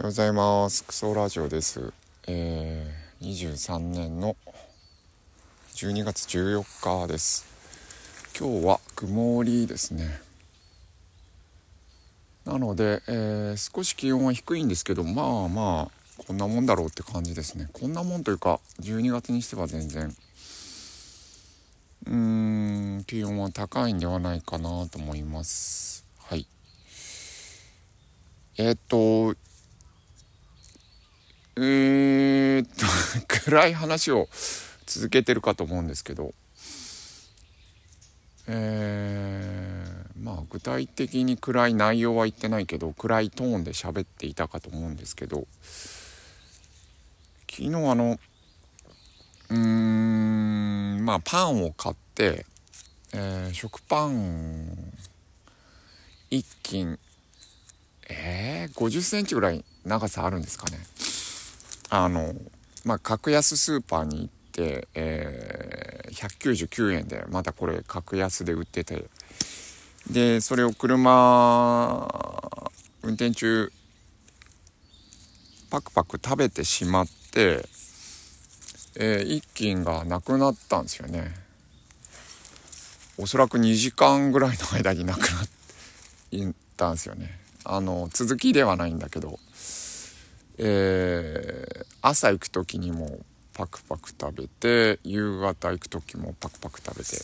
おはようございます。クソラジオです。えー、23年の12月14日です。今日は曇りですね。なので、えー、少し気温は低いんですけどまあまあこんなもんだろうって感じですね。こんなもんというか12月にしては全然。うーん気温は高いんではないかなと思います。はい。えっ、とえー、っ と暗い話を続けてるかと思うんですけど。えー、まあ具体的に暗い内容は言ってないけど暗いトーンで喋っていたかと思うんですけど。昨日あのうーんまあパンを買って、えー、食パン1斤えー、50センチぐらい長さあるんですかね。あのまあ格安スーパーに行って、えー、199円でまだこれ格安で売ってて。でそれを車運転中パクパク食べてしまって、えー、一斤がなくなったんですよね。おそらく2時間ぐらいの間になくなったんですよね。あの続きではないんだけど。えー、朝行く時にもパクパク食べて夕方行く時もパクパク食べて。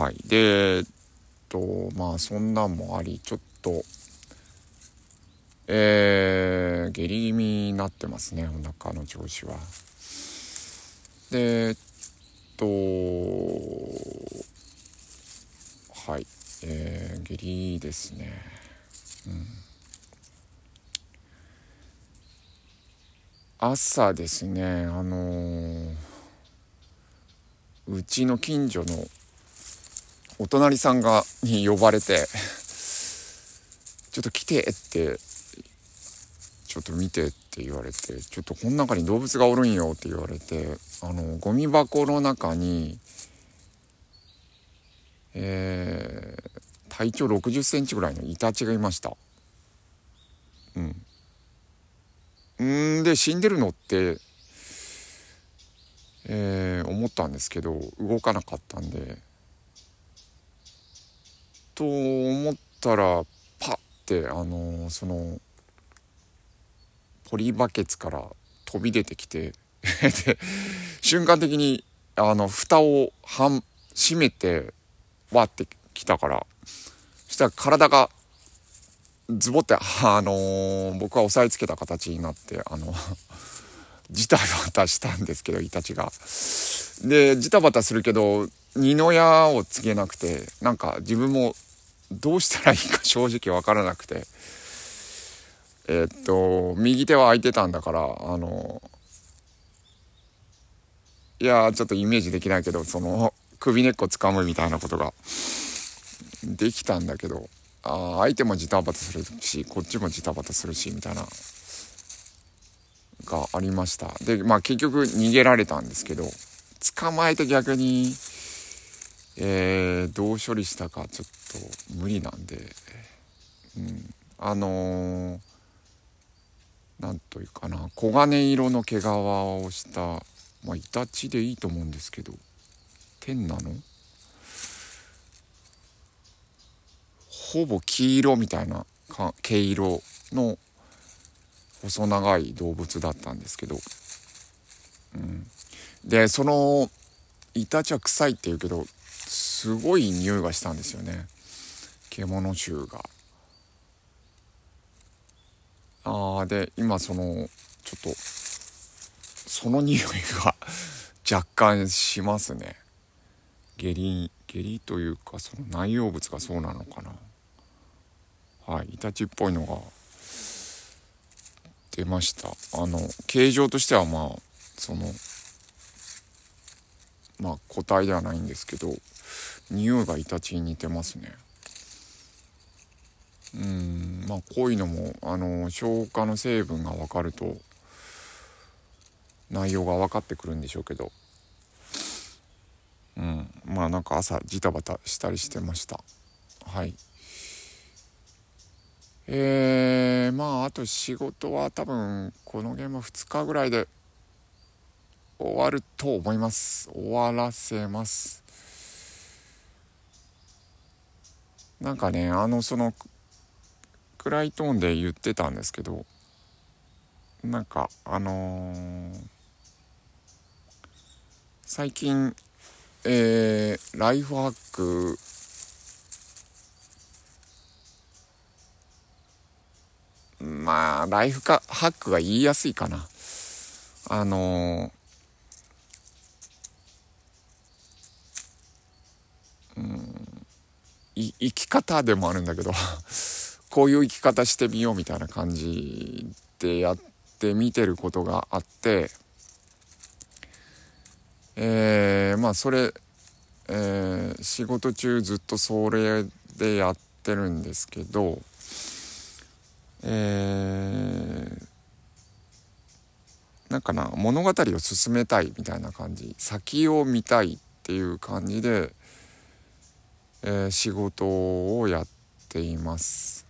はい。でえっとまあそんなんもありちょっとえー、下痢気味になってますねお腹の調子は。でえっとはい。えー、下痢ですね。うん。朝ですねあのー、うちの近所のお隣さんがに呼ばれて ちょっと来てってちょっと見てって言われてちょっとこの中に動物がおるんよって言われてあのゴミ箱の中にえー、体長60センチぐらいのイタチがいました。うん。んで死んでるのって、えー、思ったんですけど動かなかったんで。と思ったらパッてあのー、そのポリバケツから飛び出てきて で瞬間的にあの蓋を半閉めてわってきたからそしたら体がズボって、あのー、僕は押さえつけた形になってあのジタバタしたんですけどイタチが。でジタバタするけど二の矢を告げなくてなんか自分もどうしたらいいか 正直分からなくてえー、っと右手は空いてたんだからあのいやちょっとイメージできないけどその首根っこ掴むみたいなことができたんだけどあ相手もジタバタするしこっちもジタバタするしみたいながありました。でまあ結局逃げられたんですけど捕まえて逆にえー、どう処理したかちょっと無理なんで、うん、あのー、なんというかな黄金色の毛皮をしたまあイタチでいいと思うんですけど天なの？ほぼ黄色みたいな毛色の細長い動物だったんですけど、うん、でそのイタチは臭いって言うけどすごい匂いがしたんですよね。獣臭が。あーで今そのちょっとその匂いが 若干しますね。下痢下痢というかその内容物がそうなのかな。はいイタチっぽいのが出ました。あの形状としてはまあそのまあ個体ではないんですけど匂いがイタチに似てますね。うんまあこういうのもあの消化の成分が分かると内容が分かってくるんでしょうけど。うんまあなんか朝ジタバタしたりしてました。はい。えー、まああと仕事は多分このゲーム2日ぐらいで終わると思います。終わらせます。なんかねあのその暗いトーンで言ってたんですけどなんかあのー、最近えー、ライフハックまあライフかハックが言いやすいかな。あのー生き方でもあるんだけど こういう生き方してみようみたいな感じでやってみてることがあってえー、まあそれ、えー、仕事中ずっとそれでやってるんですけどえー、なんかな物語を進めたいみたいな感じ先を見たいっていう感じでえー、仕事をやっています。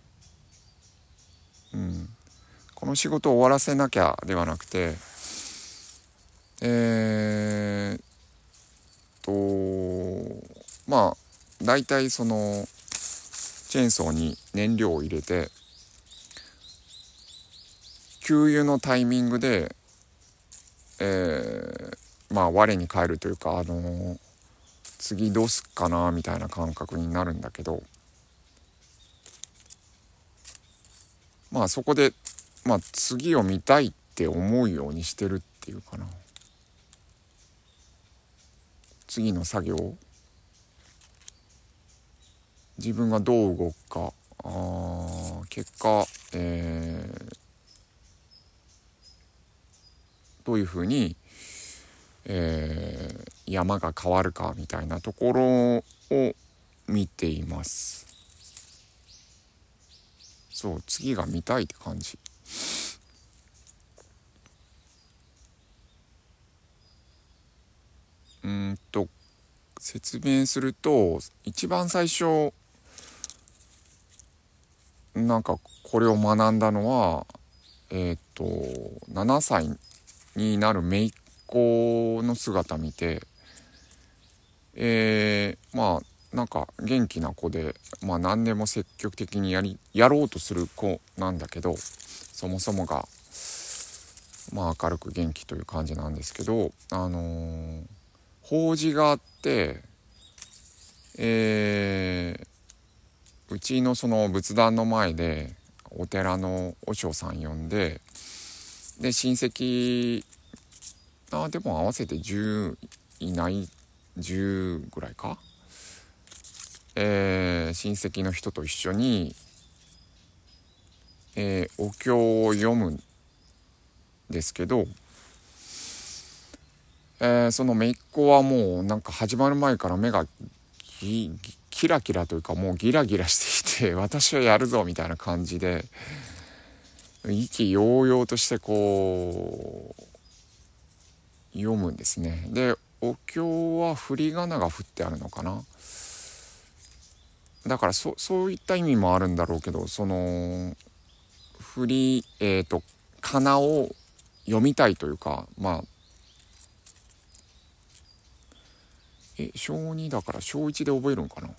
うん、この仕事を終わらせなきゃではなくてえー、とまあ大体そのチェーンソーに燃料を入れて給油のタイミングで、えー、まあ我に返るというかあのー、次どうすっかなみたいな感覚になるんだけどまあそこで、まあ、次を見たいって思うようにしてるっていうかな。次の作業。自分がどう動くか。あ結果、えー、どういうふうにえー、山が変わるかみたいなところを見ています。そう次が見たいって感じ。うんと説明すると一番最初なんかこれを学んだのはえっ、ー、と7歳になる姪っ子の姿見てえー、まあなんか元気な子で、まあ、何でも積極的にやりやろうとする子なんだけどそもそもが、まあ、明るく元気という感じなんですけどあのー、法事があってえー、うちのその仏壇の前でお寺の和尚さん呼んでで親戚あでも合わせて10いない10ぐらいか？えー、親戚の人と一緒に、えー、お経を読むんですけど、えー、その姪っ子はもうなんか始まる前から目がキラキラというかもうギラギラしていて 私はやるぞみたいな感じで意気揚々としてこう読むんですね。でお経は振り仮名が振ってあるのかな？だからそそういった意味もあるんだろうけどその振りえっ、ー、と仮名を読みたいというかまあえ小2だから小1で覚えるんかな？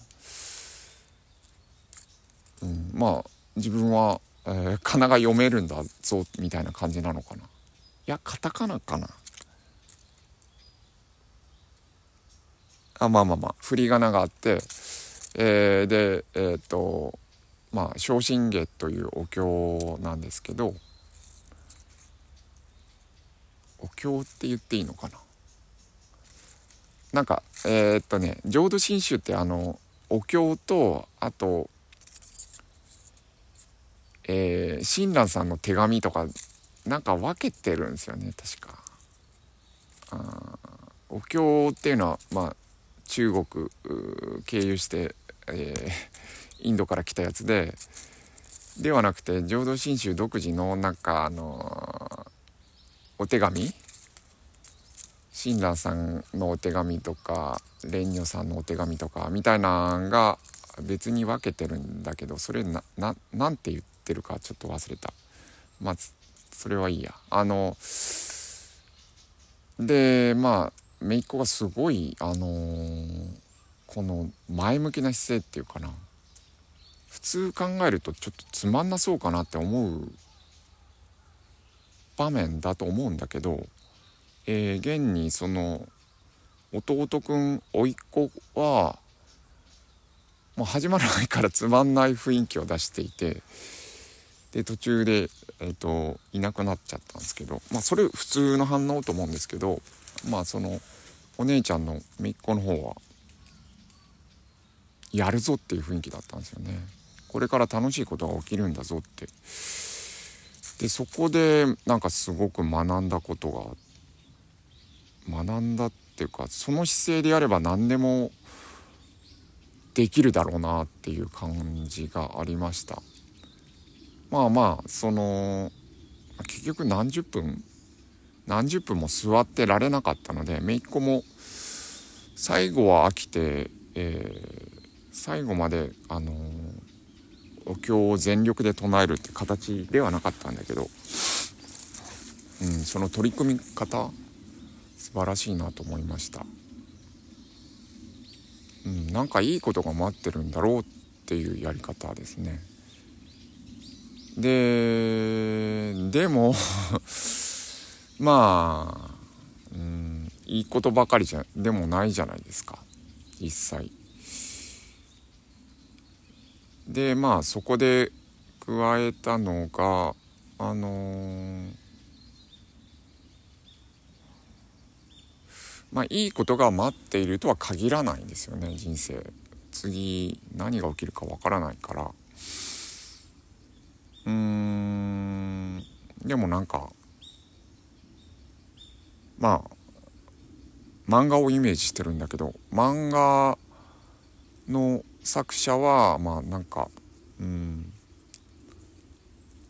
うん、まあ自分は、えー、仮名が読めるんだぞみたいな感じなのかな？いやカタカナかな？あまあまあまあ振り仮名があって、えー、でえっ、ー、とまあ昇進下というお経なんですけどお経って言っていいのかな？なんかえー、っとね浄土真宗ってあのお経とあとえー、親鸞さんの手紙とかなんか分けてるんですよね確か。あお経っていうのはまあ中国経由して、えー、インドから来たやつでではなくて浄土真宗独自のなんかあのお手紙親鸞さんのお手紙とか蓮如さんのお手紙とかみたいなのが別に分けてるんだけどそれなななんて言っててるかちょっと忘れた。まあそれはいいや。あのでまあ姪っ子がすごいあのー、この前向きな姿勢っていうかな。普通考えるとちょっとつまんなそうかなって思う場面だと思うんだけど、えー、現にその弟くん甥っ子はもう始まらないからつまんない雰囲気を出していてで途中で、えーと、いなくなっちゃったんですけどまあそれ普通の反応と思うんですけどまあそのお姉ちゃんの姪っ子の方はやるぞっていう雰囲気だったんですよね。これから楽しいことが起きるんだぞってでそこでなんかすごく学んだことが学んだっていうかその姿勢でやれば何でもできるだろうなっていう感じがありましたまあまあその結局何十分何十分も座ってられなかったので姪っ子も最後は飽きて、えー、最後まであのー、お経を全力で唱えるって形ではなかったんだけど、うん、その取り組み方素晴らしいなと思いました。うん、なんかいいことが待ってるんだろうっていうやり方ですね。ででも まあ、うん、いいことばかりじゃでもないじゃないですか。実際。でまあそこで加えたのがあのー、まあいいことが待っているとは限らないんですよね人生。次何が起きるかわからないから。うーんでもなんかまあ漫画をイメージしてるんだけど漫画の作者はまあなんかうん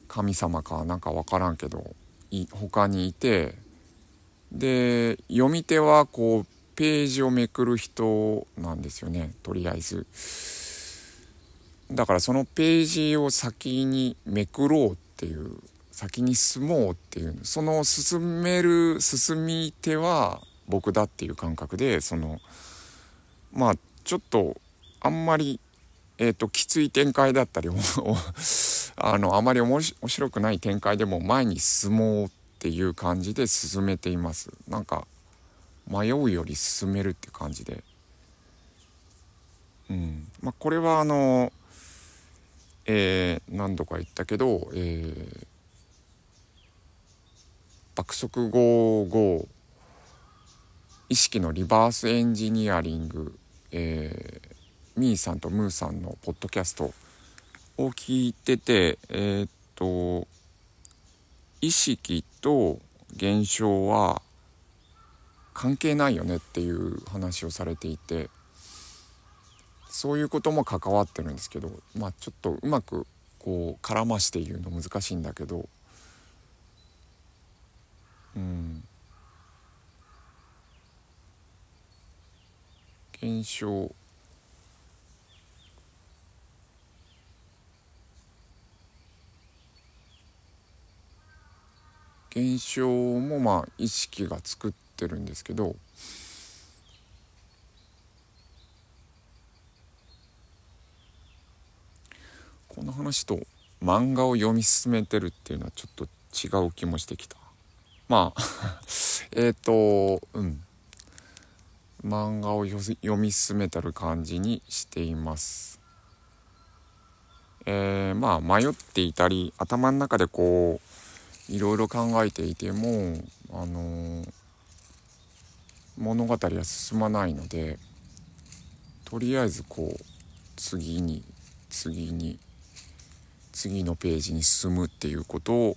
神様かなんか分からんけど他にいてで読み手はこうページをめくる人なんですよねとりあえず。だからそのページを先にめくろうっていう先に進もうっていうその進める進み手は僕だっていう感覚でそのまあちょっとあんまり、えーと、きつい展開だったり あのあまり面白くない展開でも前に進もうっていう感じで進めています。なんか迷うより進めるって感じで。うん。まあこれはあのえー、何度か言ったけど、えー、爆速55意識のリバースエンジニアリング、えー、みーさんとムーさんのポッドキャストを聞いててえー、っと意識と現象は関係ないよねっていう話をされていてそういうことも関わってるんですけどまあちょっとうまくこう絡まして言うの難しいんだけどうん。現象。現象もまあ意識が作ってるんですけどこの話と漫画を読み進めてるっていうのはちょっと違う気もしてきた。まあ えっとうん。漫画を読み進めてる感じにしています。えー、まあ迷っていたり頭の中でこういろいろ考えていてもあの物語は進まないのでとりあえずこう次に次に次のページに進むっていうことを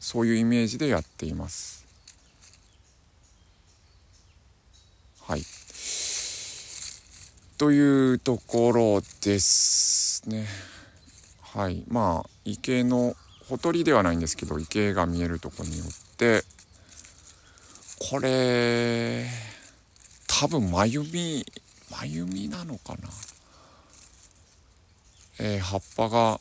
そういうイメージでやっています。はい。というところですね。はい。まあ池のほとりではないんですけど池が見えるとこによってこれ多分真弓真弓なのかな、えー、葉っぱが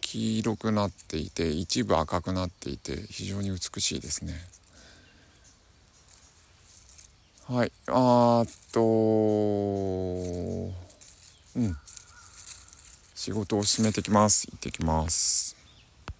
黄色くなっていて一部赤くなっていて非常に美しいですね。はいあーっとうん。仕事を進めてきます。行ってきます。